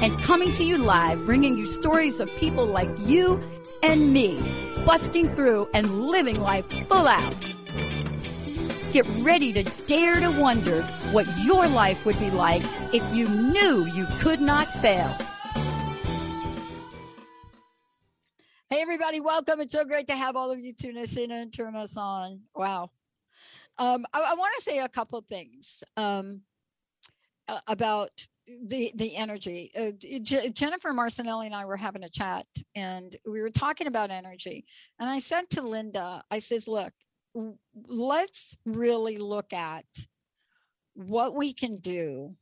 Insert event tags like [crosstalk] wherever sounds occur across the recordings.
and coming to you live, bringing you stories of people like you and me, busting through and living life full out. Get ready to dare to wonder what your life would be like if you knew you could not fail. Hey, everybody, welcome. It's so great to have all of you tune us in and turn us on. Wow. Um, I, I want to say a couple things um, about the the energy. Uh, J- Jennifer Marcinelli and I were having a chat, and we were talking about energy. And I said to Linda, I says, "Look, let's really look at what we can do,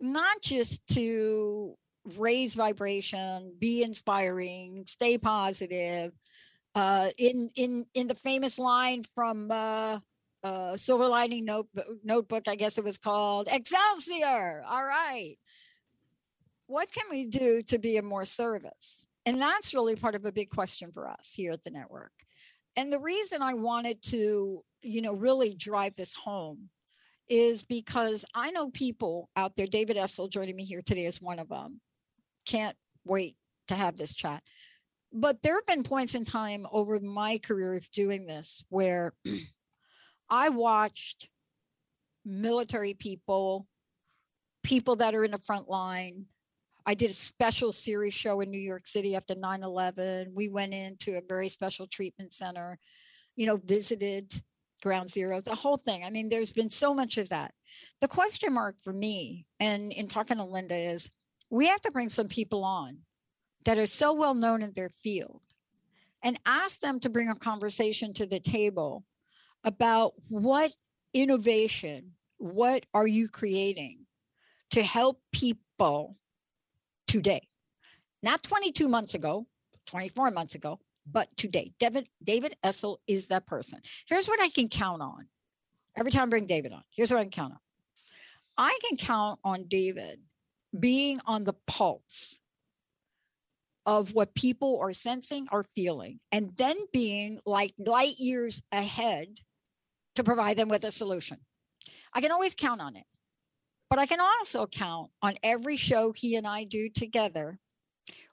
not just to raise vibration, be inspiring, stay positive. Uh, in in in the famous line from uh, uh, Silver Lining notebook, notebook, I guess it was called Excelsior. All right. What can we do to be of more service? And that's really part of a big question for us here at the network. And the reason I wanted to, you know, really drive this home is because I know people out there. David Essel joining me here today is one of them. Can't wait to have this chat. But there have been points in time over my career of doing this where [clears throat] I watched military people, people that are in the front line. I did a special series show in New York City after 9 11. We went into a very special treatment center, you know, visited ground zero, the whole thing. I mean, there's been so much of that. The question mark for me, and in talking to Linda, is we have to bring some people on that are so well known in their field and ask them to bring a conversation to the table about what innovation, what are you creating to help people today? Not 22 months ago, 24 months ago, but today. David, David Essel is that person. Here's what I can count on. Every time I bring David on, here's what I can count on. I can count on David being on the pulse of what people are sensing or feeling, and then being like light years ahead to provide them with a solution. I can always count on it. But I can also count on every show he and I do together.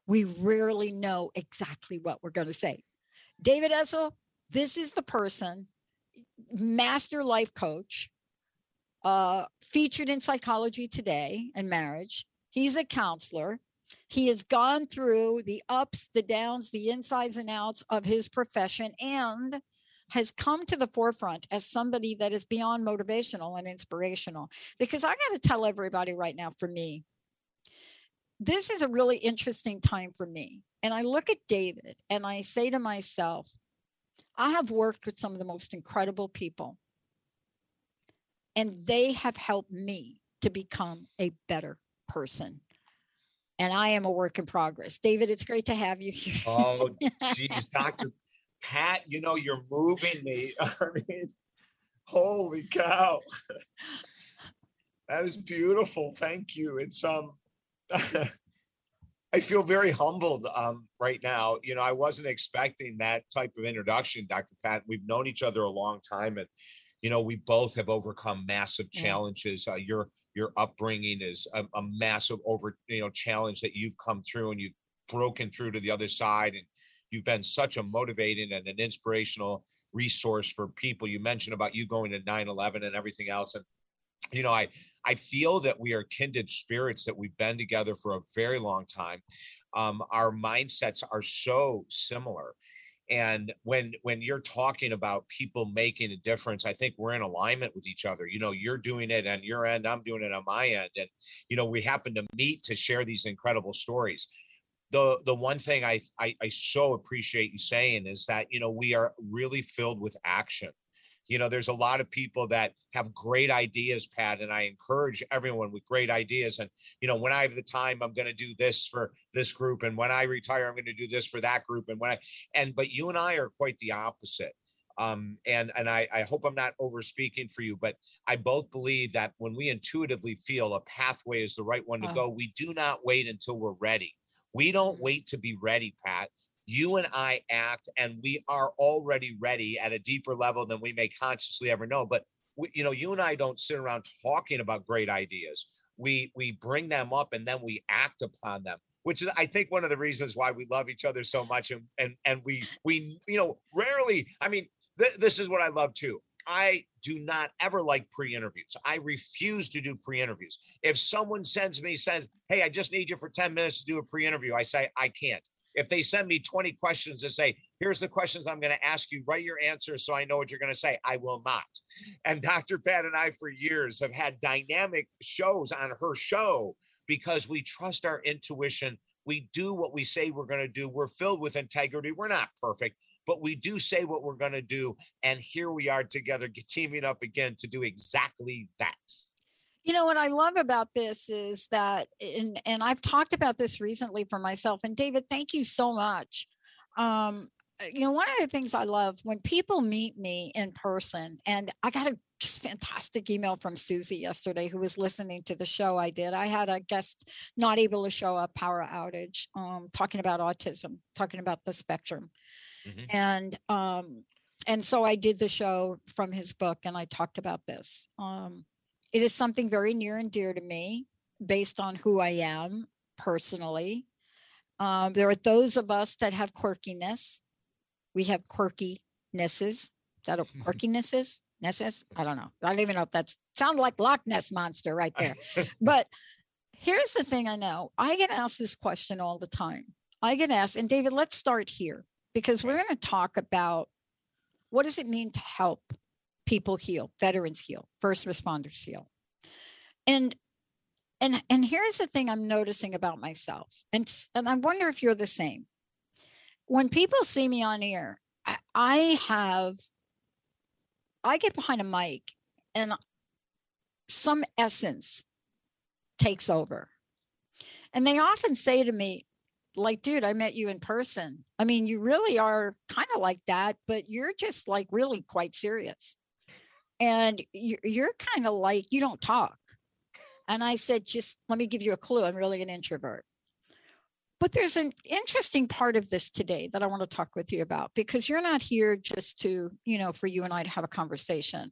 We rarely know exactly what we're going to say. David Essel, this is the person, master life coach, uh, featured in Psychology Today and Marriage. He's a counselor. He has gone through the ups, the downs, the insides and outs of his profession, and has come to the forefront as somebody that is beyond motivational and inspirational. Because I got to tell everybody right now, for me, this is a really interesting time for me. And I look at David and I say to myself, I have worked with some of the most incredible people, and they have helped me to become a better person. And I am a work in progress. David, it's great to have you here. Oh, [laughs] geez, Dr. Pat, you know, you're moving me. [laughs] I mean, holy cow. that is beautiful. Thank you. It's um [laughs] I feel very humbled um right now. You know, I wasn't expecting that type of introduction, Dr. Pat. We've known each other a long time and you know, we both have overcome massive challenges. Uh, your your upbringing is a, a massive over, you know, challenge that you've come through and you've broken through to the other side and You've been such a motivating and an inspirational resource for people. You mentioned about you going to 9/11 and everything else, and you know, I I feel that we are kindred spirits that we've been together for a very long time. Um, our mindsets are so similar. And when when you're talking about people making a difference i think we're in alignment with each other. You know you're doing it on your end i'm doing it on my end. And you know we happen to meet to share these incredible stories the the one thing I, I, I so appreciate you saying is that you know we are really filled with action. You know there's a lot of people that have great ideas pat and i encourage everyone with great ideas. And you know when i have the time i'm going to do this for this group. And when i retire i'm going to do this for that group. And when i and but you and i are quite the opposite. Um, and and I, I hope I'm not over speaking for you, but I both believe that when we intuitively feel a pathway is the right one to go, we do not wait until we're ready. We don't wait to be ready, Pat you and I act and we are already ready at a deeper level than we may consciously ever know. But we, you know, you and I don't sit around talking about great ideas. We we bring them up and then we act upon them, which is I think one of the reasons why we love each other so much and and and we we you know rarely. I mean, th- this is what I love too. I do not ever like pre-interviews. I refuse to do pre-interviews. If someone sends me says, "Hey, I just need you for 10 minutes to do a pre-interview." I say, "I can't." If they send me 20 questions and say, here's the questions I'm going to ask you, write your answers so I know what you're going to say, I will not. And Dr. Pat and I, for years, have had dynamic shows on her show because we trust our intuition. We do what we say we're going to do. We're filled with integrity. We're not perfect, but we do say what we're going to do. And here we are together, teaming up again to do exactly that. You know what I love about this is that, and and I've talked about this recently for myself. And David, thank you so much. Um, you know, one of the things I love when people meet me in person, and I got a just fantastic email from Susie yesterday who was listening to the show I did. I had a guest not able to show up, power outage, um, talking about autism, talking about the spectrum. Mm-hmm. And um, and so I did the show from his book and I talked about this. Um, it is something very near and dear to me based on who I am personally. Um, there are those of us that have quirkiness. We have quirkinesses. That are [laughs] quirkinesses? Nesses? I don't know. I don't even know if that's sound like Loch Ness monster right there. [laughs] but here's the thing I know. I get asked this question all the time. I get asked, and David, let's start here because we're going to talk about what does it mean to help people heal, veterans heal, first responders heal. And and and here's the thing I'm noticing about myself. And and I wonder if you're the same. When people see me on air, I, I have I get behind a mic and some essence takes over. And they often say to me, like, dude, I met you in person. I mean, you really are kind of like that, but you're just like really quite serious. And you're kind of like you don't talk. And i said just let me give you a clue i'm really an introvert. But there's an interesting part of this today that i want to talk with you about because you're not here just to you know for you and i to have a conversation.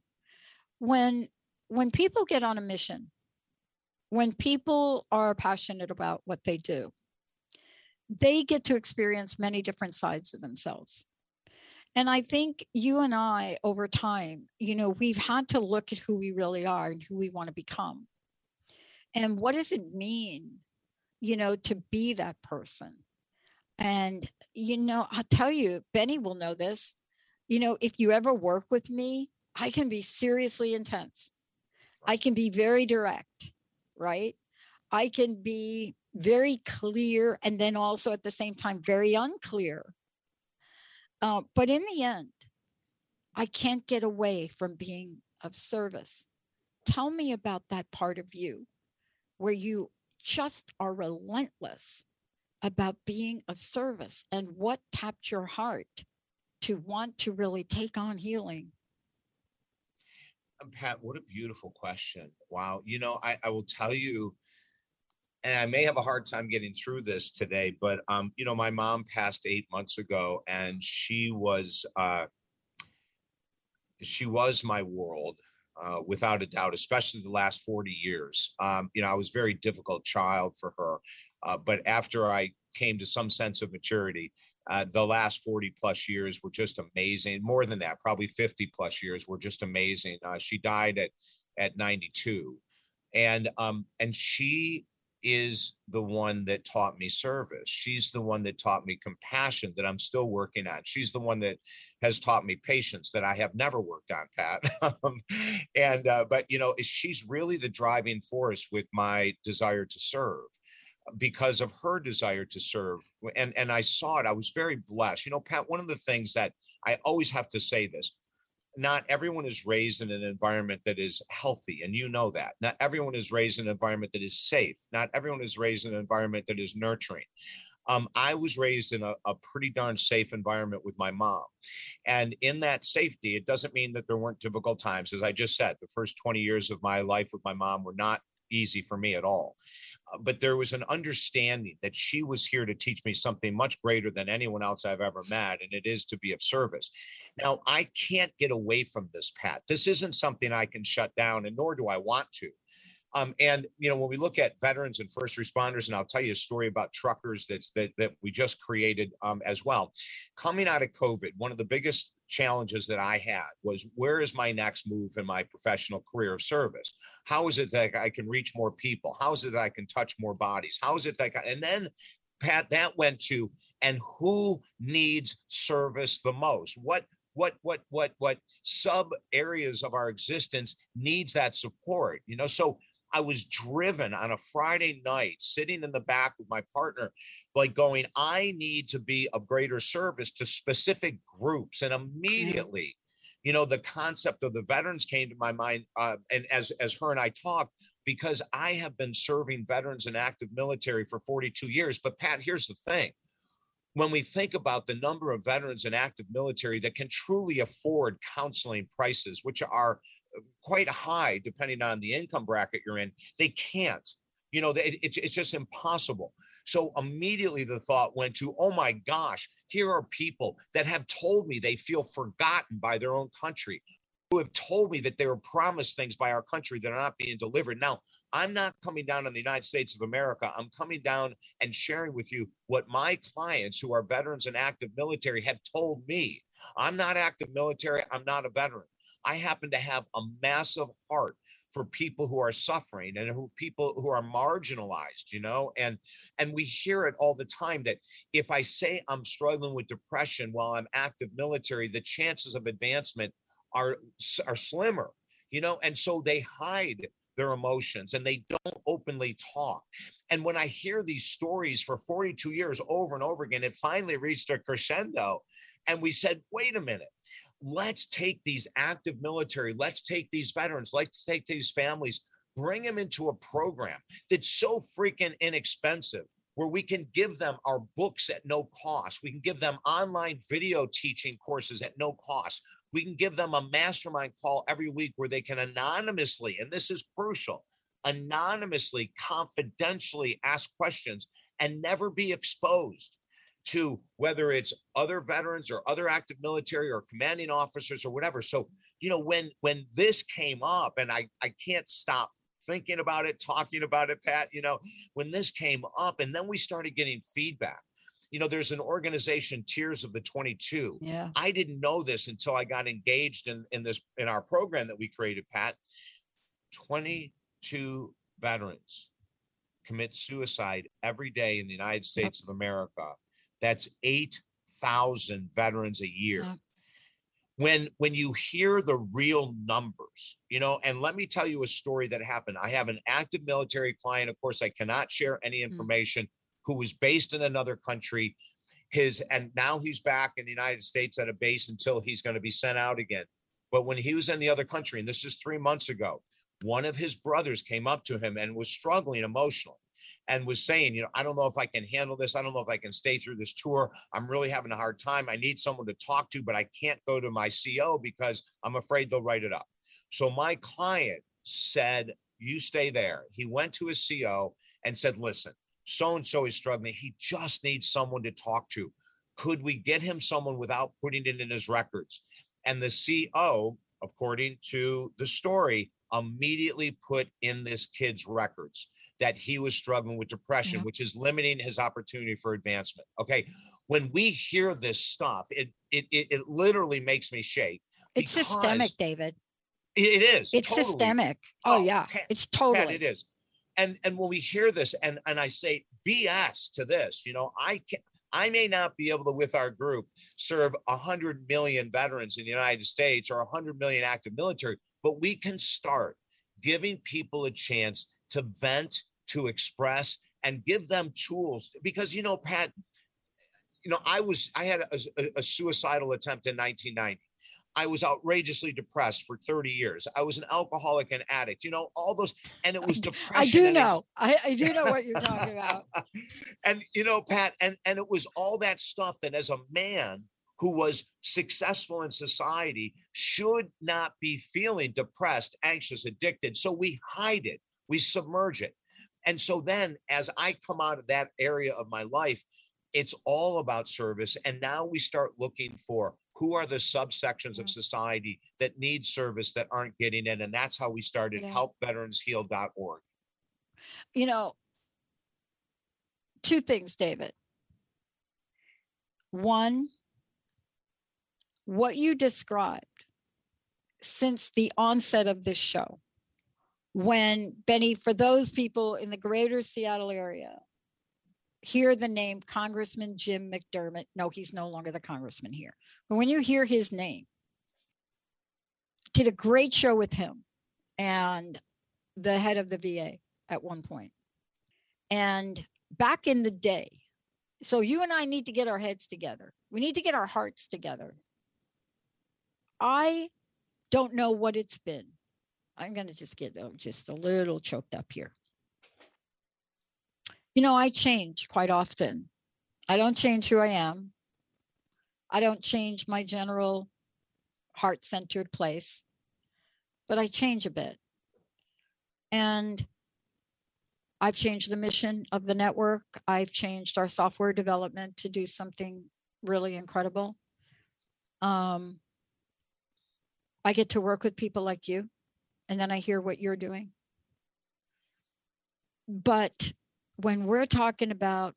When when people get on a mission when people are passionate about what they do they get to experience many different sides of themselves and I think you and I, over time, you know, we've had to look at who we really are and who we want to become. And what does it mean, you know, to be that person? And, you know, I'll tell you, Benny will know this. You know, if you ever work with me, I can be seriously intense. I can be very direct, right? I can be very clear and then also at the same time very unclear uh, but in the end, I can't get away from being of service. Tell me about that part of you where you just are relentless about being of service and what tapped your heart to want to really take on healing. Um, Pat, what a beautiful question. Wow. You know, I, I will tell you, and I may have a hard time getting through this today, but um, you know, my mom passed eight months ago, and she was uh, she was my world uh, without a doubt, especially the last forty years. Um, you know, I was a very difficult child for her, uh, but after I came to some sense of maturity, uh, the last 40 plus years were just amazing. More than that, probably 50 plus years were just amazing. Uh, she died at at 92, and um, and she is the one that taught me service. She's the one that taught me compassion that I'm still working on. She's the one that has taught me patience that I have never worked on, Pat. [laughs] um, and uh, but you know, she's really the driving force with my desire to serve because of her desire to serve. And and I saw it. I was very blessed. You know, Pat. One of the things that I always have to say this. Not everyone is raised in an environment that is healthy, and you know that. Not everyone is raised in an environment that is safe. Not everyone is raised in an environment that is nurturing. Um, I was raised in a, a, pretty darn safe environment with my mom. And in that safety, it doesn't mean that there weren't difficult times. As I just said, the first 20 years of my life with my mom were not easy for me at all. Uh, but there was an understanding that she was here to teach me something much greater than anyone else I've ever met, and it is to be of service. Now, I can't get away from this, Pat. This isn't something I can shut down, and nor do I want to. Um, and you know, when we look at veterans and first responders, and I'll tell you a story about truckers that's that that we just created um, as well. Coming out of COVID, one of the biggest challenges that I had was where is my next move in my professional career of service? How is it that I can reach more people? How is it that I can touch more bodies? How is it that I, can, and then Pat, that went to and who needs service the most? What what what what what sub areas of our existence needs that support? You know, so I was driven on a Friday night, sitting in the back with my partner, like going, I need to be of greater service to specific groups. And immediately, you know, the concept of the veterans came to my mind. Uh, and as, as her and I talked, because I have been serving veterans and active military for 42 years. But Pat, here's the thing when we think about the number of veterans and active military that can truly afford counseling prices, which are quite high depending on the income bracket you're in they can't. You know it's, it's just impossible. So immediately the thought went to oh my gosh here are people that have told me they feel forgotten by their own country who have told me that they were promised things by our country that are not being delivered. Now i'm not coming down on the united states of america. I'm coming down and sharing with you what my clients who are veterans and active military have told me. I'm not active military. I'm not a veteran I happen to have a massive heart for people who are suffering and who people who are marginalized you know and and we hear it all the time that if i say i'm struggling with depression while i'm active military the chances of advancement are are slimmer you know and so they hide their emotions and they don't openly talk. And when i hear these stories for 42 years over and over again it finally reached a crescendo and we said wait a minute let's take these active military, let's take these veterans, let's take these families, bring them into a program that's so freaking inexpensive where we can give them our books at no cost. We can give them online video teaching courses at no cost. We can give them a mastermind call every week where they can anonymously, and this is crucial, anonymously, confidentially ask questions and never be exposed to whether it's other veterans or other active military or commanding officers or whatever. So, you know, when when this came up, and I I can't stop thinking about it, talking about it, Pat, you know, when this came up, and then we started getting feedback. You know, there's an organization, Tears of the 22. Yeah. I didn't know this until I got engaged in, in this in our program that we created, Pat. 22 veterans commit suicide every day in the United States of America that's 8,000 veterans a year. Yeah. When when you hear the real numbers, you know, and let me tell you a story that happened. I have an active military client, of course, I cannot share any mm. information, mm. who was based in another country. His and now he's back in the United States at a base until he's going to be sent out again. But when he was in the other country, and this is three months ago, one of his brothers came up to him and was struggling emotionally and was saying, you know, I don't know if I can handle this. I don't know if I can stay through this tour. I'm really having a hard time. I need someone to talk to, but I can't go to my CO because I'm afraid they'll write it up. So my client said, You stay there. He went to his CO and said, Listen, so and so is struggling. He just needs someone to talk to. Could we get him someone without putting it in his records? And the CO, according to the story, immediately put in this kid's records that he was struggling with depression, yeah. which is limiting his opportunity for advancement. Okay. When we hear this stuff, it it it, it literally makes me shake. It's systemic, David. It is. It's totally. systemic. Oh, oh yeah. Pat, it's totally. Pat, it is. And and when we hear this, and and I say BS to this, you know, I can I may not be able to, with our group, serve 100 million veterans in the United States or 100 million active military, but we can start giving people a chance to vent, to express, and give them tools. Because, you know, Pat, you know, I was, I had a, a, suicidal attempt in 1990. I was outrageously depressed for 30 years. I was an alcoholic and addict, you know, all those, and it was [laughs] depression. I do know. I, I do know what you're talking [laughs] about. and you know, Pat, and and it was all that stuff that as a man who was successful in society should not be feeling depressed, anxious, addicted. So we hide it, we submerge it. And so then as I come out of that area of my life, it's all about service. And now we start looking for who are the subsections of Mhm. society that need service that aren't getting it. And that's how we started Yeah. helpveteransheal.org. You know, two things, David. One, what you described since the onset of this show, when Benny, for those people in the greater Seattle area, hear the name Congressman Jim McDermott. No, he's no longer the congressman here. But when you hear his name, did a great show with him and the head of the VA at one point. And back in the day, so you and I need to get our heads together. We need to get our hearts together. I don't know what it's been. I'm going to just get uh, just a little choked up here. You know, I change quite often. I don't change who I am. I don't change my general heart centered place, but I change a bit. And I've changed the mission of the network. I've changed our software development to do something really incredible. Um, I get to work with people like you, and then I hear what you're doing. But when we're talking about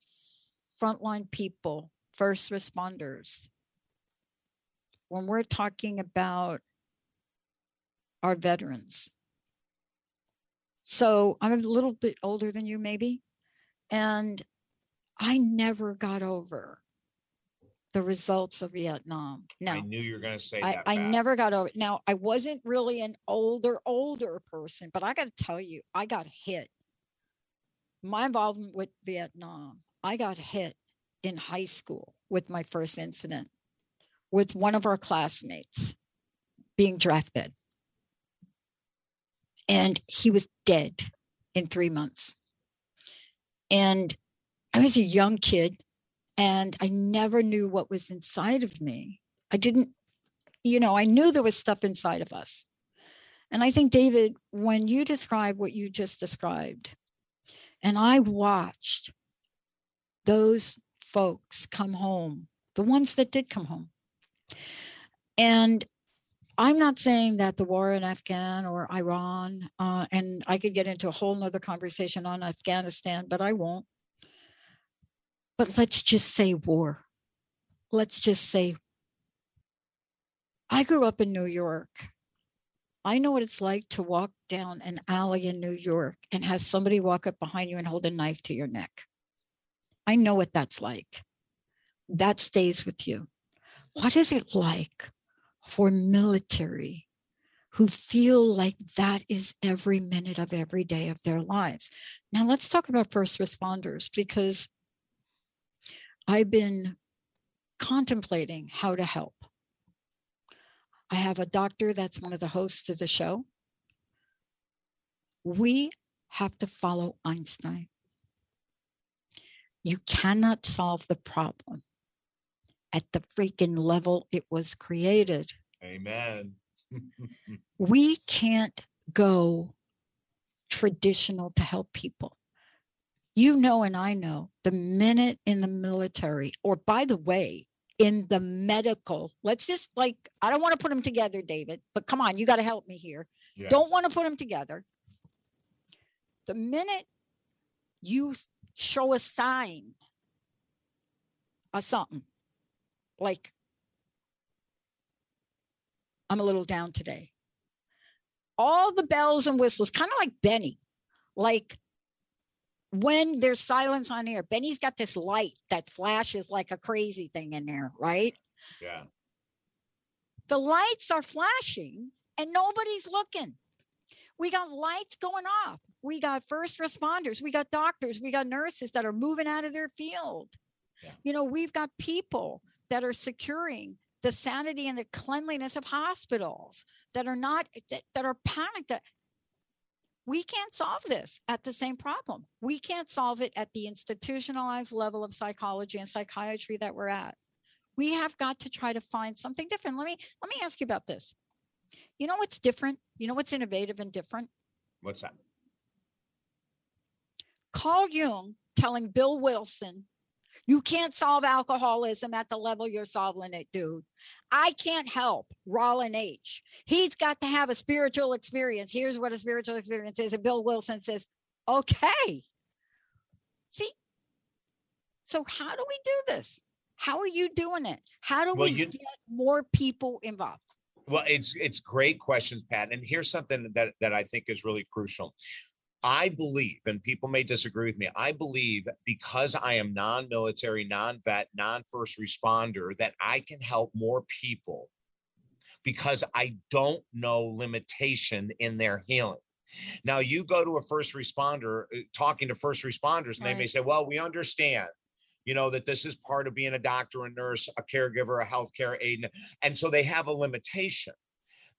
frontline people, first responders, when we're talking about our veterans, so I'm a little bit older than you, maybe. And I never got over the results of Vietnam. No, I knew you were going to say I, that. I never got over Now, I wasn't really an older, older person, but I got to tell you, I got hit. My involvement with Vietnam, I got hit in high school with my first incident with one of our classmates being drafted and he was dead in three months. And I was a young kid and I never knew what was inside of me. I didn't, you know, I knew there was stuff inside of us. And I think, David, when you describe what you just described, and I watched those folks come home, the ones that did come home. And I'm not saying that the war in Afghan or Iran, uh, and I could get into a whole nother conversation on Afghanistan, but I won't. But let's just say war. Let's just say I grew up in New York. I know what it's like to walk down an alley in New York and have somebody walk up behind you and hold a knife to your neck. I know what that's like. That stays with you. What is it like for military who feel like that is every minute of every day of their lives? Now, let's talk about first responders because I've been contemplating how to help. I have a doctor that's one of the hosts of the show. We have to follow Einstein. You cannot solve the problem at the freaking level it was created. Amen. [laughs] We can't go traditional to help people. You know, and I know the minute in the military, or by the way, in the medical, let's just like, I don't want to put them together, David, but come on, you got to help me here. Don't want to put them together. The minute you show a sign of something, like, I'm a little down today. All the bells and whistles, kind of like Benny, like when there's silence on air, Benny's got this light that flashes like a crazy thing in there, right? Yeah. the lights are flashing and nobody's looking. We got lights going off. We got first responders. We got doctors. We got nurses that are moving out of their field. Yeah. You know, we've got people that are securing the sanity and the cleanliness of hospitals that are not that, that are panicked that we can't solve this at the same problem. We can't solve it at the institutionalized level of psychology and psychiatry that we're at. We have got to try to find something different. Let me let me ask you about this. You know what's different? You know what's innovative and different? What's that? Carl Jung telling Bill Wilson, you can't solve alcoholism at the level you're solving it, dude. I can't help Rowland H. He's got to have a spiritual experience. Here's what a spiritual experience is. And Bill Wilson says, okay. See, so how do we do this? How are you doing it? How do Well, we you- get more people involved? Well, it's it's great questions, Pat. And here's something that that I think is really crucial. I believe, and people may disagree with me, I believe because I am non-military, non-vet, non-first responder, that I can help more people because I don't know limitation in their healing. Now, you go to a first responder, uh, talking to first responders, and they may say, Well, we understand, you know, that this is part of being a doctor, a nurse, a caregiver, a healthcare aide. And so they have a limitation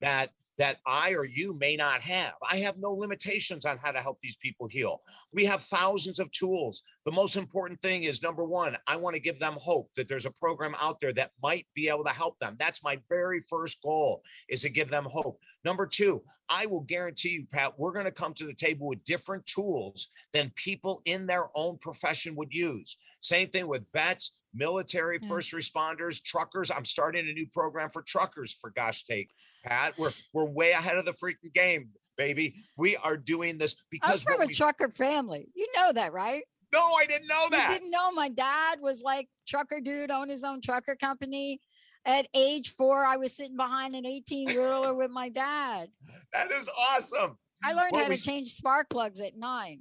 that that I or you may not have. I have no limitations on how to help these people heal. We have thousands of tools. The most important thing is number one, I want to give them hope that there's a program out there that might be able to help them. That's my very first goal is to give them hope. Number two, I will guarantee you, Pat, we're going to come to the table with different tools than people in their own profession would use. Same thing with vets, military, Yeah. first responders, truckers. I'm starting a new program for truckers, for gosh sake. Pat, we're we're way ahead of the freaking game, baby. We are doing this I'm because from what a we, trucker family. You know that, right? no, I didn't know You that. didn't know my dad was like trucker dude, owned his own trucker company. At age four, I was sitting behind an 18 wheeler with my dad. That is awesome. I learned Well, how we to change spark plugs at nine.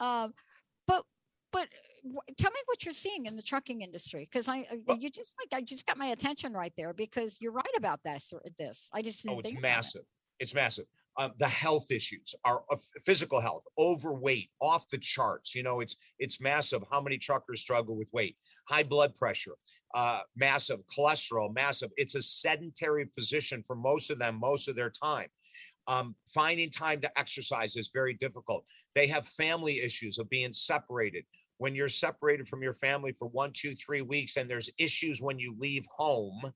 Um, but but tell me what you're seeing in the trucking industry because I Well- you just like I just got my attention right there because you're right about this. this. I just Oh, it's think about it. massive. It's massive. Um, the health issues are of physical health, overweight, off the charts. You know, it's it's massive. How many truckers struggle with weight, high blood pressure, uh, massive cholesterol, massive. It's a sedentary position for most of them, most of their time. Um, finding time to exercise is very difficult. They have family issues of being separated. When you're separated from your family for one, two, three weeks, and there's issues when you leave home,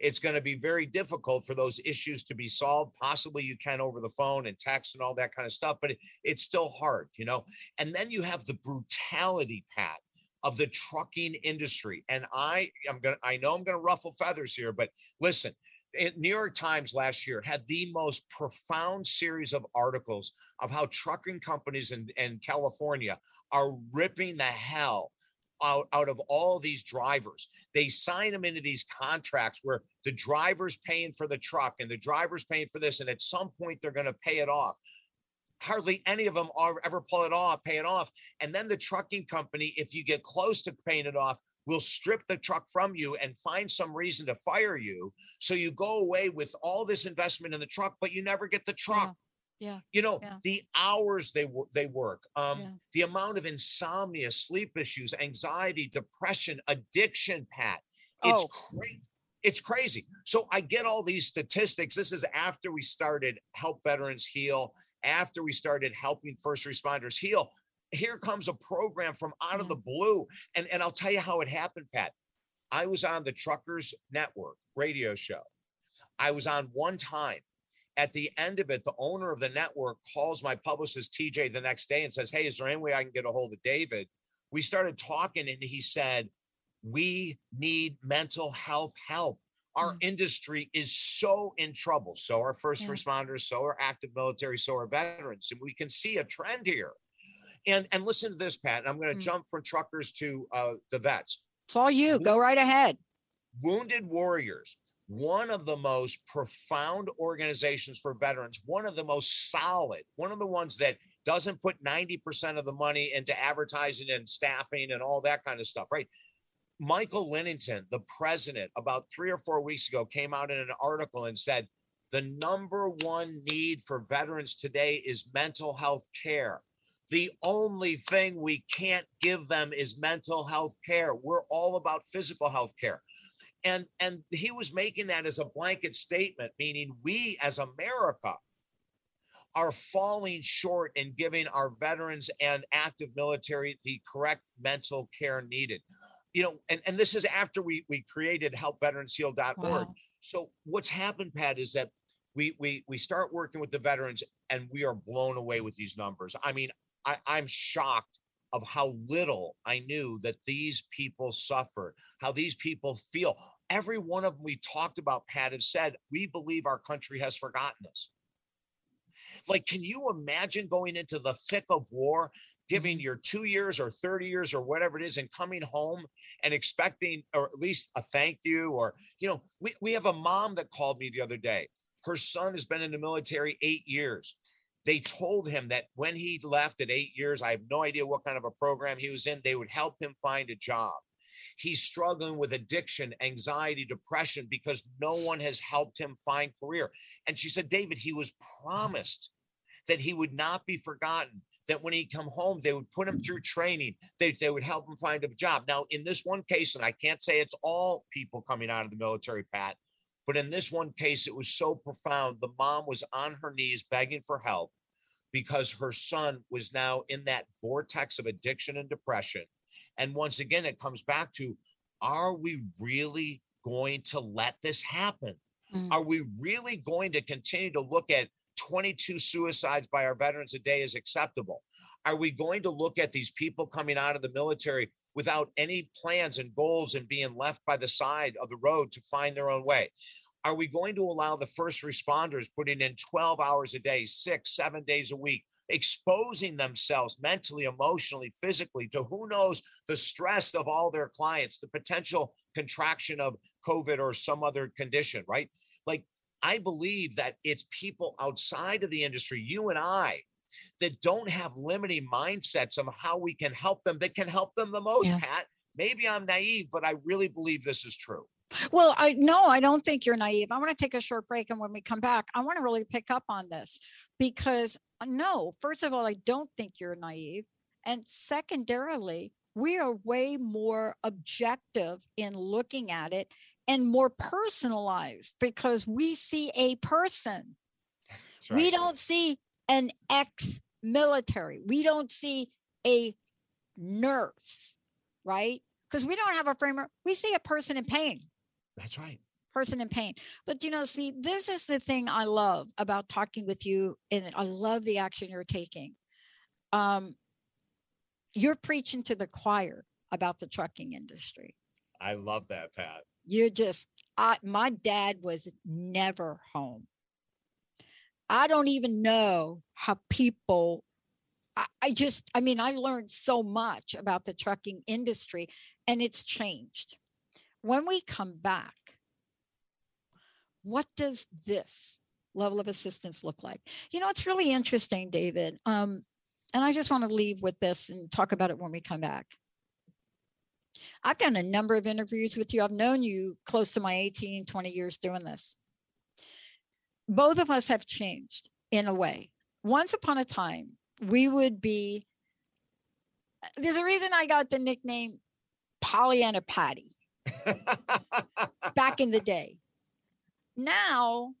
it's going to be very difficult for those issues to be solved. Possibly you can over the phone and text and all that kind of stuff, but it, it's still hard, you know. And then you have the brutality, Pat, of the trucking industry. And I, I'm gonna, I know I'm gonna ruffle feathers here, but listen. New York Times last year had the most profound series of articles of how trucking companies in, in California are ripping the hell out, out of all these drivers. They sign them into these contracts where the driver's paying for the truck and the driver's paying for this, and at some point they're going to pay it off. Hardly any of them are ever pull it off, pay it off. And then the trucking company, if you get close to paying it off, will strip the truck from you and find some reason to fire you. So you go away with all this investment in the truck, but you never get the truck. yeah, You know, yeah. the hours they work, they work, um, Yeah. the amount of insomnia, sleep issues, anxiety, depression, addiction, Pat. It's Oh. crazy. It's crazy. So I get all these statistics. This is after we started Help Veterans Heal, after we started helping first responders heal. Here comes a program from out of the blue. And, and I'll tell you how it happened, Pat. I was on the Truckers Network radio show. I was on one time. At the end of it, the owner of the network calls my publicist TJ the next day and says, Hey, is there any way I can get a hold of David? We started talking, and he said, We need mental health help. Our mm. industry is so in trouble. So are first Yeah. responders, so are active military, so are veterans. And we can see a trend here. And and listen to this, Pat. And I'm going to Mm. jump from truckers to uh, the vets. It's all you. Go right ahead. Wounded Warriors, one of the most profound organizations for veterans, one of the most solid, one of the ones that doesn't put 90% of the money into advertising and staffing and all that kind of stuff, right? Michael Linnington, the president, about three or four weeks ago, came out in an article and said the number one need for veterans today is mental health care. The only thing we can't give them is mental health care. We're all about physical health care And and he was making that as a blanket statement, meaning we as America are falling short in giving our veterans and active military the correct mental care needed. You know, and, and this is after we we created helpveteransheal.org. Wow. So what's happened, Pat, is that we we we start working with the veterans and we are blown away with these numbers. I mean, I, I'm shocked of how little I knew that these people suffer, how these people feel. Every one of them we talked about, Pat, have said, we believe our country has forgotten us. Like, can you imagine going into the thick of war, giving mm-hmm. your two years or 30 years or whatever it is, and coming home and expecting, or at least a thank you? Or, you know, we, we have a mom that called me the other day. Her son has been in the military eight years they told him that when he left at eight years, I have no idea what kind of a program he was in, they would help him find a job. He's struggling with addiction, anxiety, depression because no one has helped him find career. And she said, David, he was promised that he would not be forgotten that when he come home, they would put him through training. They, they would help him find a job. Now, in this one case, and I can't say it's all people coming out of the military, Pat, but in this one case, it was so profound. The mom was on her knees begging for help because her son was now in that vortex of addiction and depression. And once again, it comes back to are we really going to let this happen? Mm. Are we really going to continue to look at 22 suicides by our veterans a day as acceptable? Are we going to look at these people coming out of the military without any plans and goals and being left by the side of the road to find their own way? Are we going to allow the first responders putting in 12 hours a day, six, seven days a week, exposing themselves mentally, emotionally, physically to who knows the stress of all their clients, the potential contraction of COVID or some other condition, right? Like, I believe that it's people outside of the industry, you and I, that don't have limiting mindsets of how we can help them that can help them the most, yeah. Pat. Maybe I'm naive, but I really believe this is true. Well, I no, I don't think you're naive. I want to take a short break. And when we come back, I want to really pick up on this because uh, no, first of all, I don't think you're naive. And secondarily, we are way more objective in looking at it and more personalized because we see a person. Right. We don't see an ex military, we don't see a nurse, right? Because we don't have a framework. We see a person in pain. That's right. Person in pain. But you know, see, this is the thing I love about talking with you, and I love the action you're taking. Um, you're preaching to the choir about the trucking industry. I love that, Pat. You're just, I, my dad was never home. I don't even know how people I, just, I mean, I learned so much about the trucking industry and it's changed. When we come back, what does this level of assistance look like? You know, it's really interesting, David. Um, and I just want to leave with this and talk about it when we come back. I've done a number of interviews with you. I've known you close to my 18, 20 years doing this. Both of us have changed in a way. Once upon a time, we would be, there's a reason I got the nickname Pollyanna Patty [laughs] back in the day. Now,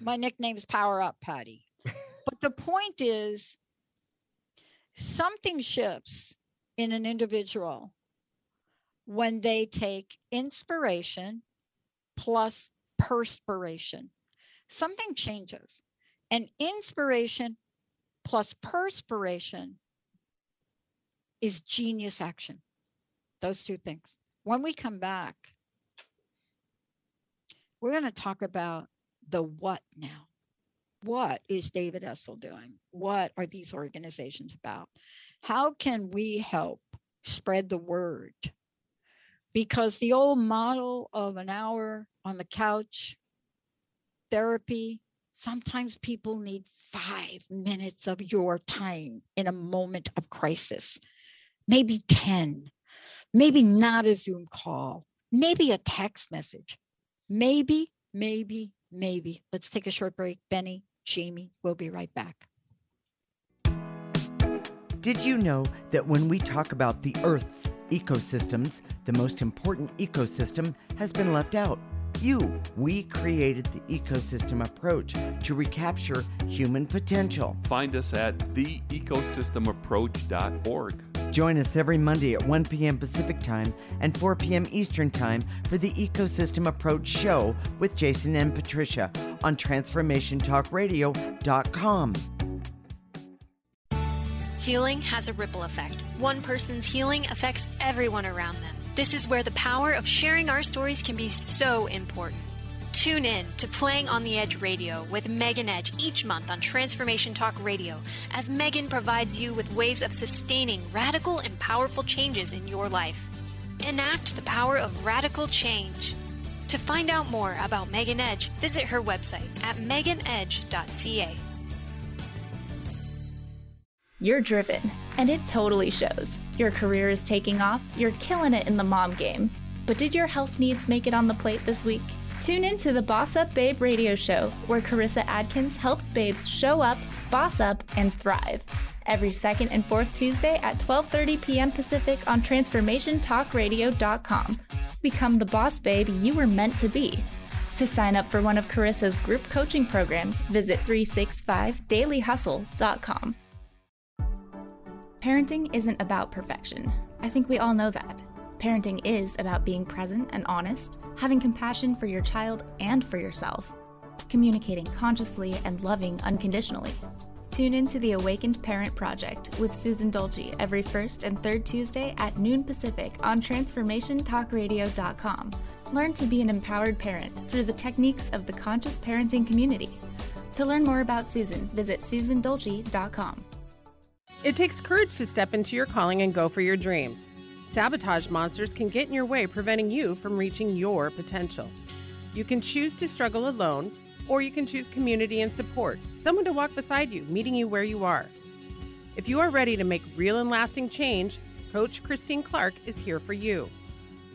my nickname is Power Up Patty. But the point is, something shifts in an individual when they take inspiration plus perspiration. Something changes. And inspiration plus perspiration is genius action. Those two things. When we come back, we're going to talk about the what now. What is David Essel doing? What are these organizations about? How can we help spread the word? Because the old model of an hour on the couch, therapy, sometimes people need five minutes of your time in a moment of crisis, maybe 10 maybe not a Zoom call, maybe a text message. Maybe, maybe, maybe. Let's take a short break. Benny, Jamie, we'll be right back. Did you know that when we talk about the Earth's Ecosystems, the most important ecosystem, has been left out. You. We created the ecosystem approach to recapture human potential. Find us at theecosystemapproach.org. Join us every Monday at 1 p.m. Pacific Time and 4 p.m. Eastern Time for the Ecosystem Approach Show with Jason and Patricia on TransformationTalkRadio.com. Healing has a ripple effect. One person's healing affects everyone around them. This is where the power of sharing our stories can be so important. Tune in to Playing on the Edge Radio with Megan Edge each month on Transformation Talk Radio as Megan provides you with ways of sustaining radical and powerful changes in your life. Enact the power of radical change. To find out more about Megan Edge, visit her website at meganedge.ca. You're driven, and it totally shows. Your career is taking off, you're killing it in the mom game. But did your health needs make it on the plate this week? Tune in to the Boss Up Babe radio show, where Carissa Adkins helps babes show up, boss up, and thrive. Every second and fourth Tuesday at 12:30 p.m. Pacific on transformationtalkradio.com. Become the boss babe you were meant to be. To sign up for one of Carissa's group coaching programs, visit 365dailyhustle.com. Parenting isn't about perfection. I think we all know that. Parenting is about being present and honest, having compassion for your child and for yourself, communicating consciously and loving unconditionally. Tune in to the Awakened Parent Project with Susan Dolce every first and third Tuesday at noon Pacific on TransformationTalkRadio.com. Learn to be an empowered parent through the techniques of the conscious parenting community. To learn more about Susan, visit susandolce.com. It takes courage to step into your calling and go for your dreams. Sabotage monsters can get in your way, preventing you from reaching your potential. You can choose to struggle alone, or you can choose community and support, someone to walk beside you, meeting you where you are. If you are ready to make real and lasting change, Coach Christine Clark is here for you.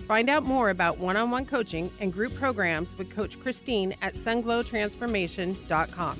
Find out more about one on one coaching and group programs with Coach Christine at sunglowtransformation.com.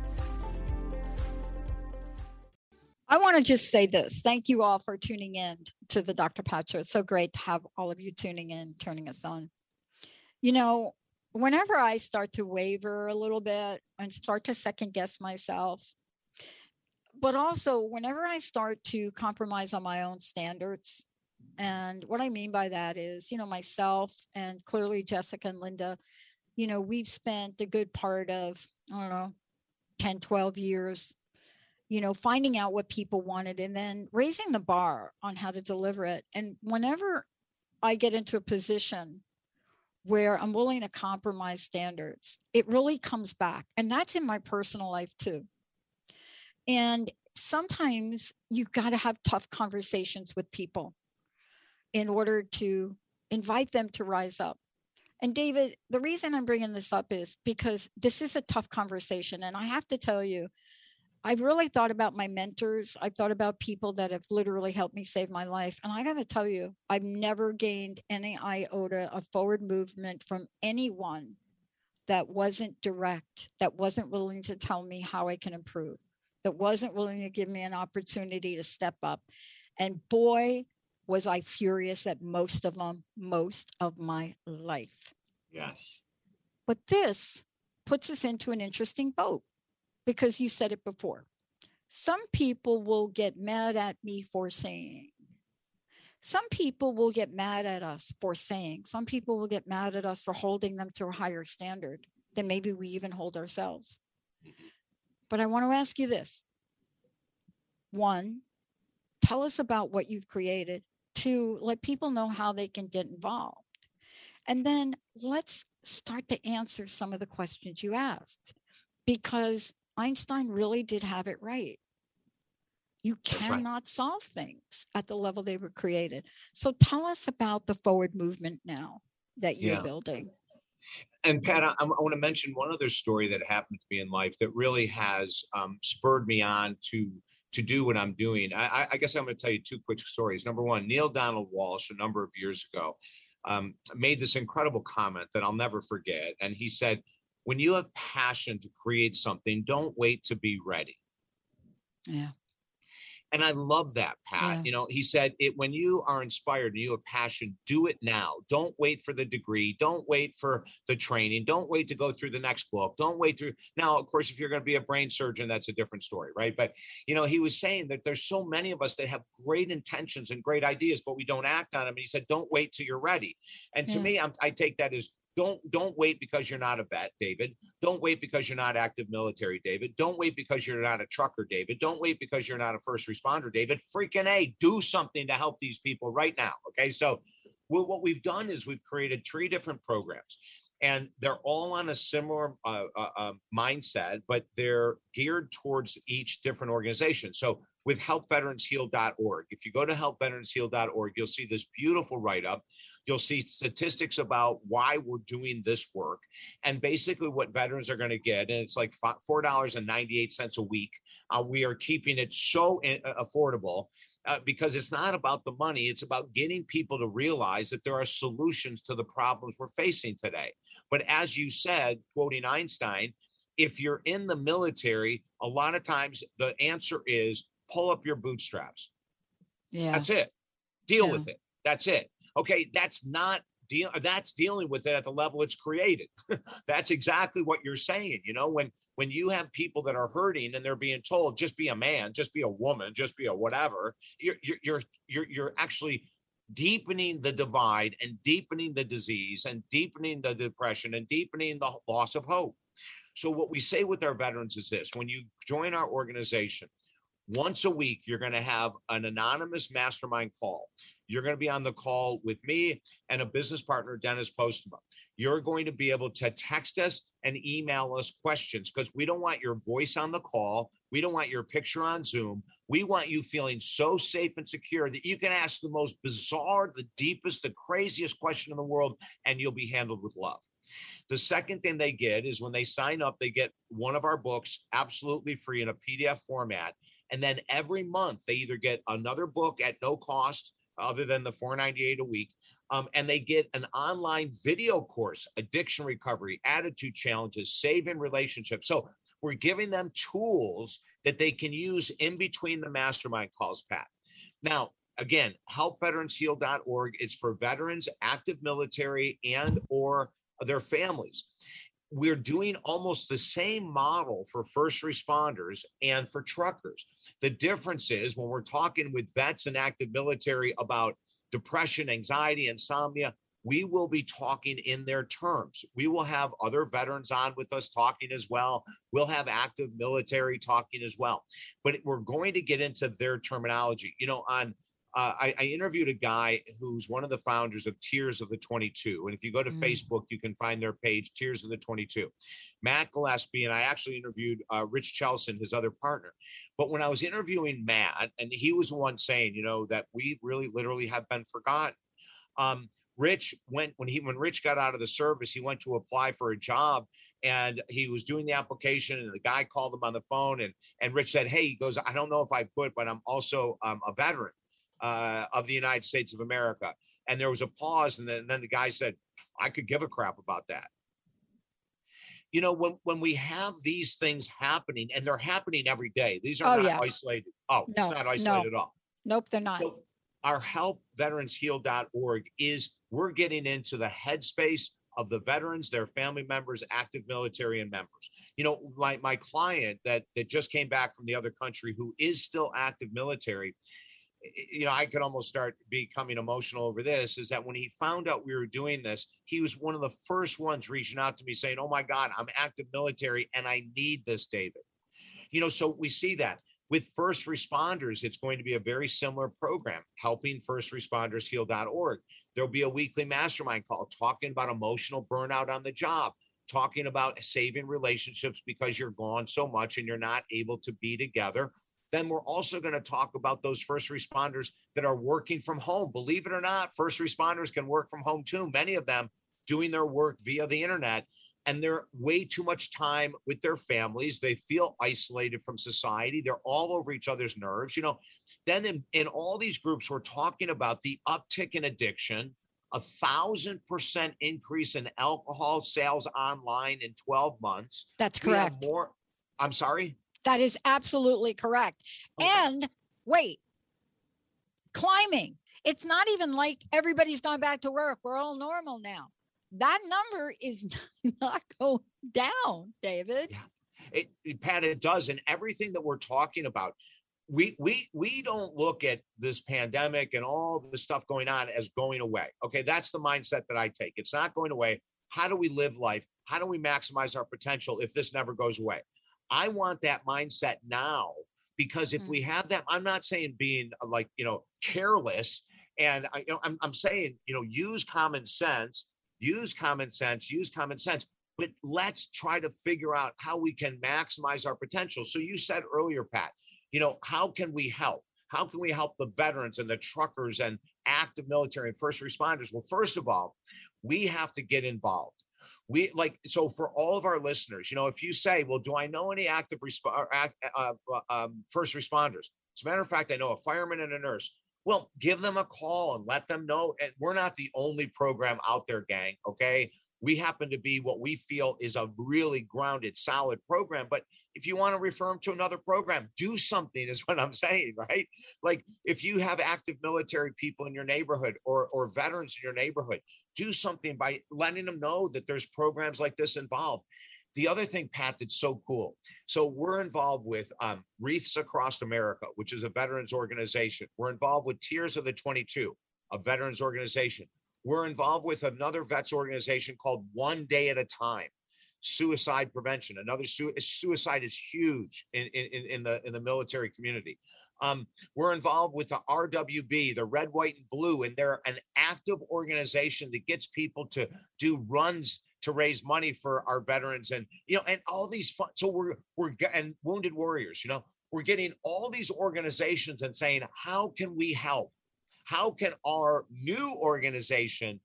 I want to just say this. Thank you all for tuning in to the Dr. Pat Show. It's so great to have all of you tuning in, turning us on. You know, whenever I start to waver a little bit and start to second guess myself, but also whenever I start to compromise on my own standards, and what I mean by that is, you know, myself and clearly Jessica and Linda, you know, we've spent a good part of, I don't know, 10, 12 years you know, finding out what people wanted and then raising the bar on how to deliver it. And whenever I get into a position where I'm willing to compromise standards, it really comes back. And that's in my personal life too. And sometimes you've got to have tough conversations with people in order to invite them to rise up. And David, the reason I'm bringing this up is because this is a tough conversation. And I have to tell you, I've really thought about my mentors. I've thought about people that have literally helped me save my life. And I got to tell you, I've never gained any iota of forward movement from anyone that wasn't direct, that wasn't willing to tell me how I can improve, that wasn't willing to give me an opportunity to step up. And boy, was I furious at most of them, most of my life. Yes. But this puts us into an interesting boat because you said it before. Some people will get mad at me for saying. Some people will get mad at us for saying. Some people will get mad at us for holding them to a higher standard than maybe we even hold ourselves. Mm-hmm. But I want to ask you this one, tell us about what you've created. Two, let people know how they can get involved. And then let's start to answer some of the questions you asked because Einstein really did have it right. You That's right. cannot solve things at the level they were created. So tell us about the forward movement now that you're Yeah. building. And Pat, I, I want to mention one other story that happened to me in life that really has um, spurred me on to to do what I'm doing. I, I- I guess I'm going to tell you two quick stories. Number one, Neale Donald Walsch, a number of years ago, um, made this incredible comment that I'll never forget. And he said, "When you have passion to create something, don't wait to be ready." Yeah. And I love that, Pat. Yeah. You know, he said it when you are inspired and you have passion, do it now. Don't wait for the degree. Don't wait for the training. Don't wait to go through the next book. Don't wait through. Now, of course, if you're going to be a brain surgeon, that's a different story, right? But, you know, he was saying that there's so many of us that have great intentions and great ideas, but we don't act on them. And he said, don't wait till you're ready. And to me, I'm, I take that as don't don't wait because you're not a vet, David. Don't wait because you're not active military, David. Don't wait because you're not a trucker, David. Don't wait because you're not a first responder, David. Freaking A, do something to help these people right now. Okay. So what we've done is we've created three different programs and they're all on a similar uh, uh, uh, mindset, but they're geared towards each different organization. So with helpveteransheal.org, if you go to helpveteransheal.org, you'll see this beautiful write up. You'll see statistics about why we're doing this work and basically what veterans are going to get. And it's like $4.98 a week. Uh, we are keeping it so affordable uh, because it's not about the money. It's about getting people to realize that there are solutions to the problems we're facing today. But as you said, quoting Einstein, if you're in the military, a lot of times the answer is pull up your bootstraps. Yeah. That's it. Deal Yeah. with it. That's it. Okay, that's not deal that's dealing with it at the level it's created. [laughs] that's exactly what you're saying, you know, when when you have people that are hurting and they're being told just be a man, just be a woman, just be a whatever, you're you're you're you're, you're actually deepening the divide and deepening the disease and deepening the depression and deepening the loss of hope. So what we say with our veterans is this, when you join our organization, once a week, you're going to have an anonymous mastermind call. You're going to be on the call with me and a business partner, Dennis Postma. You're going to be able to text us and email us questions because we don't want your voice on the call. We don't want your picture on Zoom. We want you feeling so safe and secure that you can ask the most bizarre, the deepest, the craziest question in the world, and you'll be handled with love. The second thing they get is when they sign up, they get one of our books absolutely free in a PDF format. And then every month they either get another book at no cost other than the 498 a week. Um, and they get an online video course, addiction recovery, attitude challenges, saving relationships. So we're giving them tools that they can use in between the mastermind calls, Pat. Now, again, helpveteransheal.org. It's for veterans, active military, and or their families. We're doing almost the same model for first responders and for truckers. The difference is when we're talking with vets and active military about depression, anxiety, insomnia, we will be talking in their terms. We will have other veterans on with us talking as well. We'll have active military talking as well. But we're going to get into their terminology. You know, on uh, I, I interviewed a guy who's one of the founders of Tears of the 22. And if you go to Mm. Facebook, you can find their page, Tears of the 22. Matt Gillespie, and I actually interviewed uh, Rich Chelson, his other partner. But when I was interviewing Matt, and he was the one saying, you know, that we really literally have been forgotten. Um, Rich went when he when Rich got out of the service, he went to apply for a job and he was doing the application and the guy called him on the phone and and Rich said, Hey, he goes, I don't know if I put, but I'm also um, a veteran uh, of the United States of America. And there was a pause, and then, and then the guy said, I could give a crap about that. You know, when when we have these things happening, and they're happening every day, these are Oh, not yeah. isolated. Oh, No, it's not isolated no. at all. Nope, they're not. So our helpveteransheal.org is we're getting into the headspace of the veterans, their family members, active military and members. You know, my my client that that just came back from the other country who is still active military, you know, I could almost start becoming emotional over this is that when he found out we were doing this, he was one of the first ones reaching out to me saying, "Oh my god, I'm active military and I need this, David." You know, so we see that with first responders, it's going to be a very similar program, helping first responders heal.org. There'll be a weekly mastermind call talking about emotional burnout on the job, talking about saving relationships because you're gone so much and you're not able to be together. Then we're also going to talk about those first responders that are working from home. Believe it or not, first responders can work from home too. Many of them doing their work via the internet and they're way too much time with their families. They feel isolated from society. They're all over each other's nerves. You know, then in, in all these groups, we're talking about the uptick in addiction, a thousand percent increase in alcohol sales online in 12 months. That's correct. more. I'm sorry. That is absolutely correct. Okay. And wait, climbing. It's not even like everybody's gone back to work. We're all normal now. That number is [laughs] not going down, David. Yeah. It, it- Pat, it does, and everything that we're talking about, we we we don't look at this pandemic and all the stuff going on as going away. Okay, that's the mindset that I take. It's not going away. How do we live life? How do we maximize our potential if this never goes away? I want that mindset now because if Mm. we have that, I'm not saying being uh, like you know careless, and I, you know, I'm I'm saying you know use common sense, use common sense, use common sense but let's try to figure out how we can maximize our potential. So you said earlier, Pat, you know, how can we help? How can we help the veterans and the truckers and active military and first responders? Well, first of all, we have to get involved. We like so for all of our listeners, you know, if you say, "Well, do I know any active resp- act, uh, um, first responders?" As a matter of fact, I know a fireman and a nurse. Well, give them a call and let them know. And we're not the only program out there, gang. Okay, we happen to be what we feel is a really grounded, solid program. But if you want to refer them to another program, do something, [laughs] is what I'm saying, right? Like if you have active military people in your neighborhood or, or veterans in your neighborhood, do something by letting them know that there's programs like this involved. The other thing, Pat, that's so cool. So we're involved with um, Wreaths Across America, which is a veterans organization. We're involved with Tears of the 22, a veterans organization. We're involved with another vets organization called One Day at a Time, suicide prevention. Another su- suicide is huge in, in, in the in the military community. Um, we're involved with the RWB, the Red, White, and Blue, and they're an active organization that gets people to do runs to raise money for our veterans, and you know, and all these fun. So we're we're and Wounded Warriors, you know, we're getting all these organizations and saying, how can we help? How can our new organization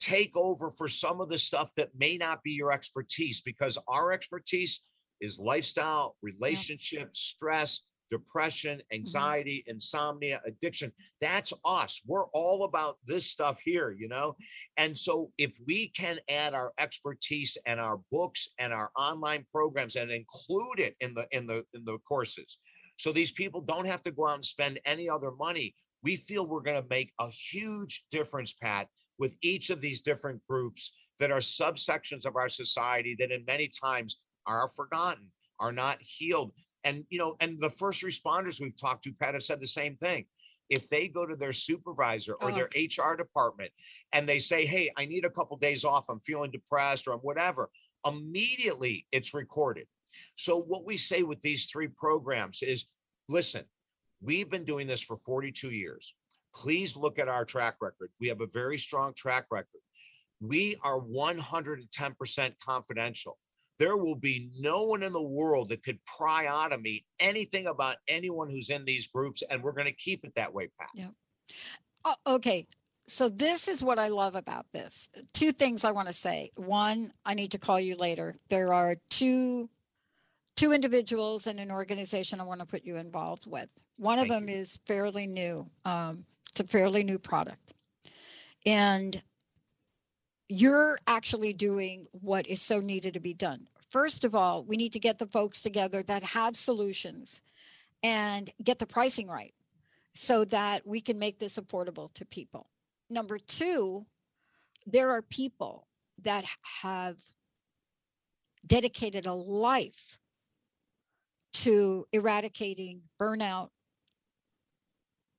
take over for some of the stuff that may not be your expertise? Because our expertise is lifestyle, relationships, stress, depression, mm-hmm. anxiety, insomnia, addiction. That's us. We're all about this stuff here, you know? And so if we can add our expertise and our books and our online programs and include it in the in the in the courses. So these people don't have to go out and spend any other money. We feel we're going to make a huge difference, Pat, with each of these different groups that are subsections of our society that in many times are forgotten, are not healed. And you know, and the first responders we've talked to, Pat, have said the same thing. If they go to their supervisor or Oh. their HR department and they say, Hey, I need a couple days off, I'm feeling depressed or I'm whatever, immediately it's recorded. So what we say with these three programs is listen, we've been doing this for 42 years. Please look at our track record. We have a very strong track record. We are 110% confidential. There will be no one in the world that could pry out of me anything about anyone who's in these groups, and we're going to keep it that way, Pat. Oh, okay. So this is what I love about this. Two things I want to say. One, I need to call you later. There are two two individuals and an organization I want to put you involved with. One of Thank them you. is fairly new. Um, it's a fairly new product. And you're actually doing what is so needed to be done. First of all, we need to get the folks together that have solutions and get the pricing right so that we can make this affordable to people. Number two, there are people that have dedicated a life to eradicating burnout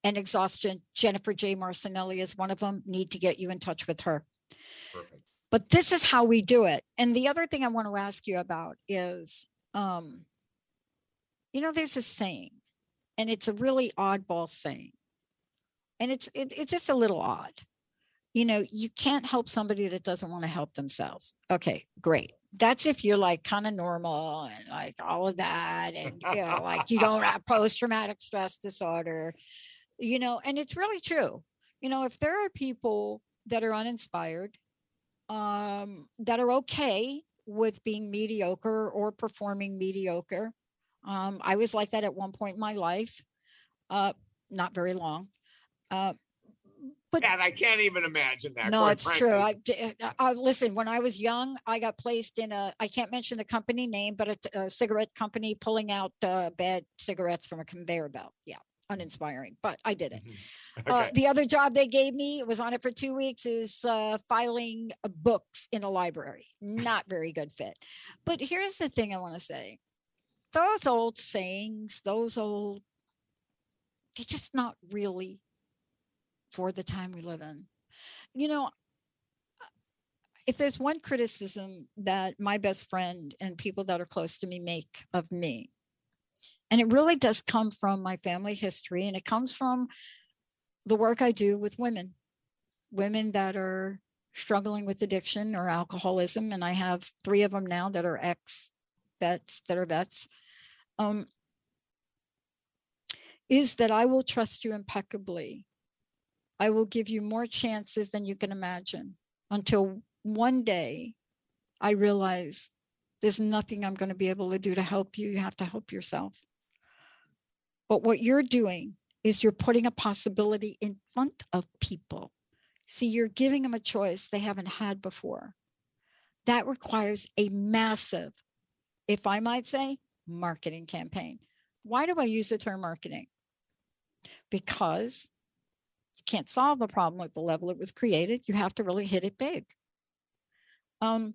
and exhaustion. Jennifer J. Marcinelli is one of them. Need to get you in touch with her. Perfect. But this is how we do it. And the other thing I want to ask you about is um, you know, there's a saying, and it's a really oddball saying. And it's it, it's just a little odd. You know, you can't help somebody that doesn't want to help themselves. Okay, great. that's if you're like kind of normal and like all of that and you know like you don't have post-traumatic stress disorder you know and it's really true you know if there are people that are uninspired um that are okay with being mediocre or performing mediocre um i was like that at one point in my life uh not very long uh but and I can't even imagine that. no, it's true. I, I, d- I- listen. When I was young, I got placed in a. I can't mention the company name, but a cigarette company pulling out uh, bad cigarettes from a conveyor belt. Yeah, uninspiring, but I did it. Mhm. [laughs] Uh, the other job they gave me was on it for two weeks is uh, filing uh, books in a library. Not very good fit. But here's the thing I want to say: those old sayings, those old, they're just not really for the time we live in. You know, if there's one criticism that my best friend and people that are close to me make of me, and it really does come from my family history and it comes from the work I do with women, women that are struggling with addiction or alcoholism. And I have three of them now that are ex vets, that are vets. Um, is that I will trust you impeccably. I will give you more chances than you can imagine until one day I realize there's nothing I'm going to be able to do to help you. You have to help yourself. But what you're doing is you're putting a possibility in front of people. See, you're giving them a choice they haven't had before. That requires a massive, if I might say, marketing campaign. Why do I use the term marketing? Because you can't solve the problem at the level it was created. You have to really hit it big. Um,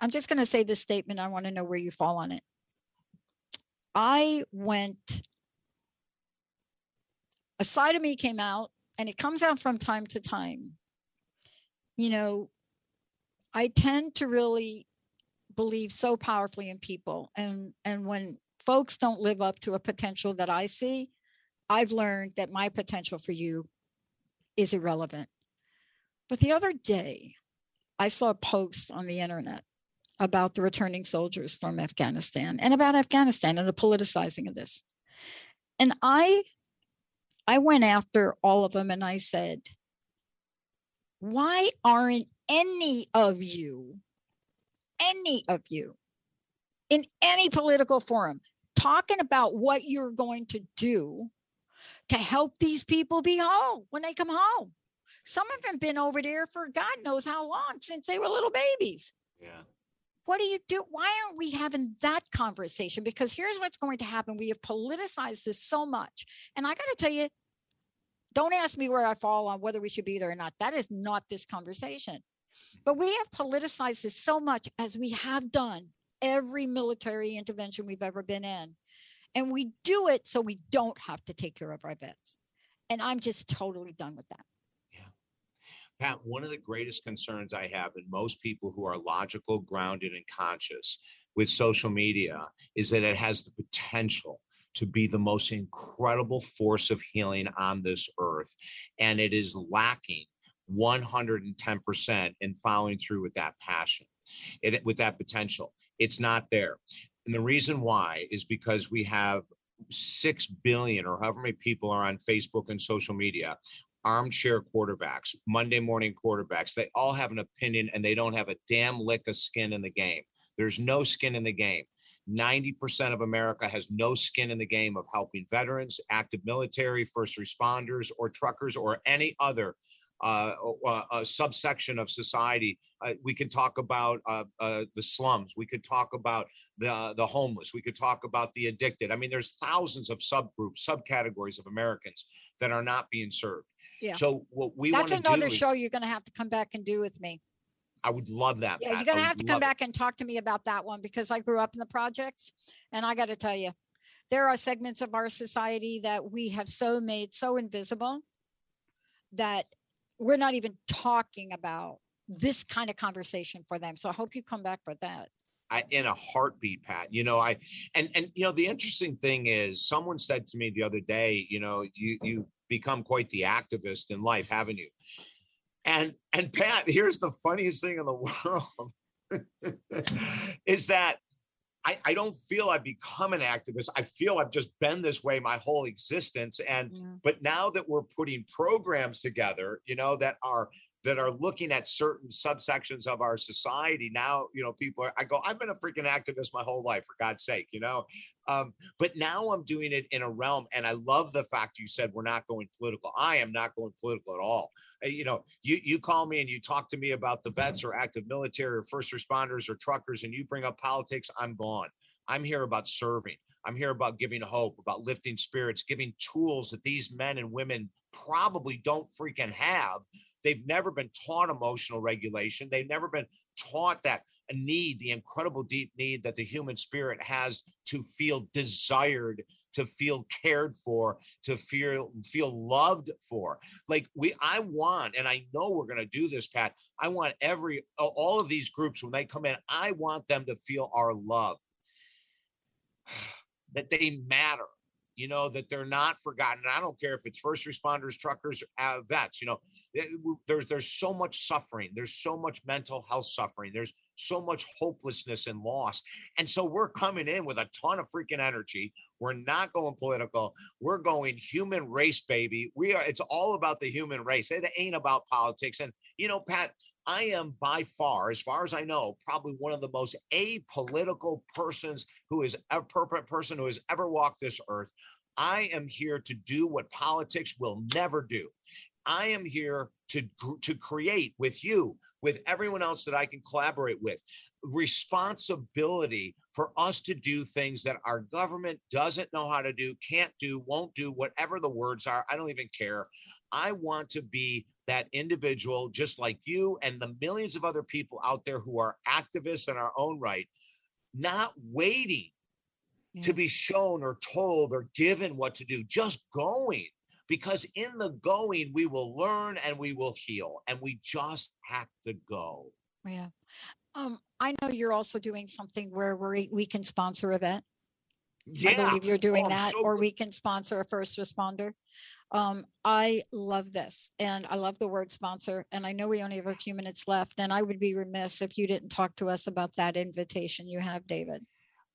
I'm just going to say this statement. I want to know where you fall on it. I went, a side of me came out, and it comes out from time to time. You know, I tend to really believe so powerfully in people, and and when folks don't live up to a potential that I see, I've learned that my potential for you is irrelevant. But the other day, I saw a post on the internet about the returning soldiers from Afghanistan and about Afghanistan and the politicizing of this. And I I went after all of them and I said, why aren't any of you, any of you in any political forum talking about what you're going to do to help these people be home when they come home? Some of them been over there for God knows how long since they were little babies Yeah. What do you do? Why aren't we having that conversation? Because here's what's going to happen. We have politicized this so much. And I got to tell you, don't ask me where I fall on whether we should be there or not. That is not this conversation. But we have politicized this so much as we have done every military intervention we've ever been in. And we do it so we don't have to take care of our vets. And I'm just totally done with that. Pat, one of the greatest concerns I have in most people who are logical, grounded, and conscious with social media is that it has the potential to be the most incredible force of healing on this earth. And it is lacking 110% in following through with that passion, it, with that potential. It's not there. And the reason why is because we have 6 billion or however many people are on Facebook and social media armchair quarterbacks, Monday morning quarterbacks. They all have an opinion and they don't have a damn lick of skin in the game. There's no skin in the game. 90% of America has no skin in the game of helping veterans, active military, first responders, or truckers, or any other uh, uh, uh, subsection of society. Uh, we could talk about uh, uh, the slums. We could talk about the the homeless. We could talk about the addicted. I mean, there's thousands of subgroups, subcategories of Americans that are not being served. Yeah. So what we want That's to another do, is- show you're going to have to come back and do with me. I would love that. Yeah, Pat. you're gonna have to come it. back and talk to me about that one because I grew up in the projects. And I gotta tell you, there are segments of our society that we have so made so invisible that we're not even talking about this kind of conversation for them. So I hope you come back for that. I, in a heartbeat, Pat. You know, I and and you know the interesting thing is, someone said to me the other day, you know, you you become quite the activist in life, haven't you? And and Pat, here's the funniest thing in the [laughs] world. is that I, I don't feel I've become an activist. I feel I've just been this way my whole existence. And Yeah. but now that we're putting programs together, you know, that are that are looking at certain subsections of our society now you know people are i go i've been a freaking activist my whole life for god's sake you know um, but now i'm doing it in a realm and i love the fact you said we're not going political. I am not going political at all. Uh, you know you you call me and you talk to me about the vets or active military or first responders or truckers and you bring up politics i'm gone. I'm here about serving. I'm here about giving hope about lifting spirits giving tools that these men and women probably don't freaking have. They've never been taught emotional regulation. They've never been taught that need, the incredible deep need that the human spirit has to feel desired, to feel cared for, to feel feel loved for. Like we, I want, and I know we're going to do this, Pat. I want every all of these groups when they come in, I want them to feel our love, [sighs] that they matter you know that they're not forgotten i don't care if it's first responders truckers uh, vets you know Eh, eh, there's there's so much suffering there's so much mental health suffering there's so much hopelessness and loss and so we're coming in with a ton of freaking energy we're not going political we're going human race baby we are it's all about the human race it ain't about politics and you know pat I am by far, as far as I know, probably one of the most apolitical persons who is a perfect person who has ever walked this earth. I am here to do what politics will never do. I am here to to create with you, with everyone else that I can collaborate with, responsibility for us to do things that our government doesn't know how to do, can't do, won't do, whatever the words are. I don't even care. I want to be that individual, just like you and the millions of other people out there who are activists in our own right, not waiting yeah. to be shown or told or given what to do, just going. Because in the going, we will learn and we will heal, and we just have to go. Yeah. Um, I know you're also doing something where we we can sponsor event. Yeah. I believe you're doing Oh, that, so or we can sponsor a first responder. Um, I love this and I love the word sponsor. And I know we only have a few minutes left, and I would be remiss if you didn't talk to us about that invitation you have, David.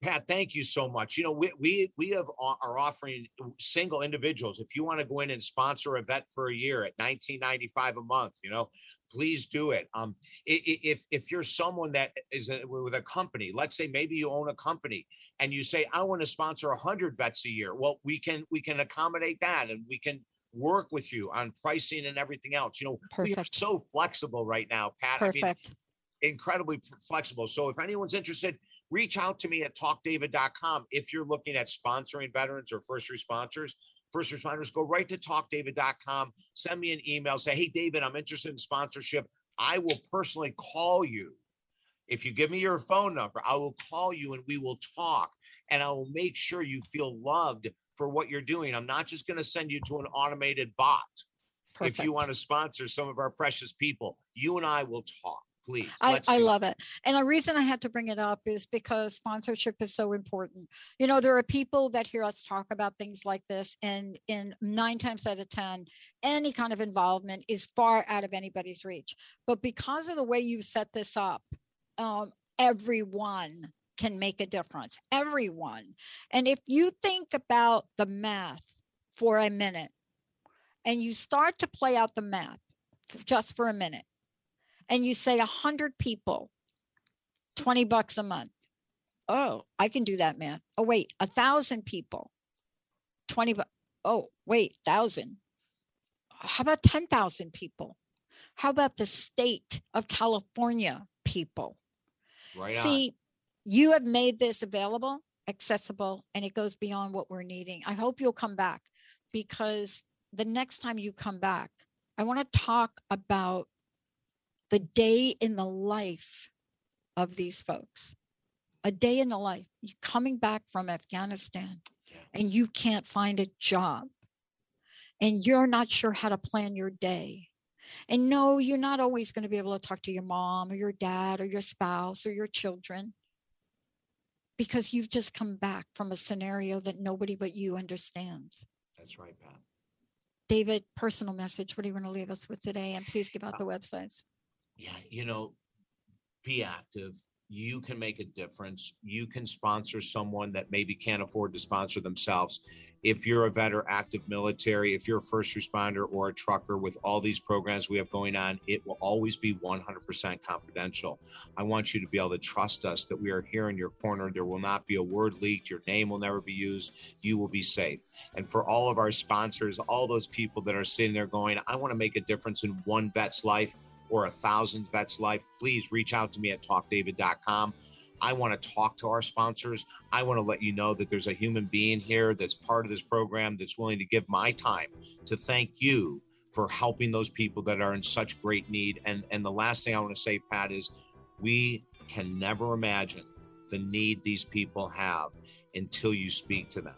Pat, thank you so much. You know, we we we have are offering single individuals. If you want to go in and sponsor a vet for a year at 19.95 a month, you know, please do it. Um, if if you're someone that is a, with a company, let's say maybe you own a company and you say I want to sponsor 100 vets a year. Well, we can we can accommodate that and we can work with you on pricing and everything else. You know, we are so flexible right now, Pat. I mean, Perfect. incredibly flexible. So if anyone's interested, reach out to me at talkdavid.com. If you're looking at sponsoring veterans or first responders, first responders, go right to talkdavid.com. Send me an email. Say, hey, David, I'm interested in sponsorship. I will personally call you. If you give me your phone number, I will call you and we will talk. And I will make sure you feel loved for what you're doing. I'm not just going to send you to an automated bot. Perfect. If you want to sponsor some of our precious people, you and I will talk. Please. I, I love it. And the reason I had to bring it up is because sponsorship is so important. You know, there are people that hear us talk about things like this, and in nine times out of 10, any kind of involvement is far out of anybody's reach. But because of the way you set this up, um, everyone can make a difference. Everyone. And if you think about the math for a minute and you start to play out the math just for a minute, and you say 100 people 20 bucks a month. Oh i can do that math. Oh wait a thousand people 20 bu- oh wait thousand. How about 10,000 people? How about the state of california people? Right on. see you have made this available accessible and it goes beyond what we're needing. I hope you'll come back because the next time you come back i want to talk about the day in the life of these folks. A day in the life You're coming back from afghanistan and you can't find a job. And you're not sure how to plan your day. And no you're not always going to be able to talk to your mom or your dad or your spouse or your children because you've just come back from a scenario that nobody but you understands. That's right, Pat. david personal message what do you want to leave us with today? And please give out uh, the websites Yeah, you know, be active, you can make a difference. You can sponsor someone that maybe can't afford to sponsor themselves. If you're a vet or active military, if you're a first responder or a trucker with all these programs we have going on, it will always be 100% confidential. I want you to be able to trust us that we are here in your corner. There will not be a word leaked. Your name will never be used. You will be safe. And for all of our sponsors, all those people that are sitting there going, I want to make a difference in one vet's life or a thousand vets life, please reach out to me at talkdavid.com. I want to talk to our sponsors. I want to let you know that there's a human being here that's part of this program that's willing to give my time to thank you for helping those people that are in such great need. And and the last thing I want to say, Pat, is we can never imagine the need these people have until you speak to them.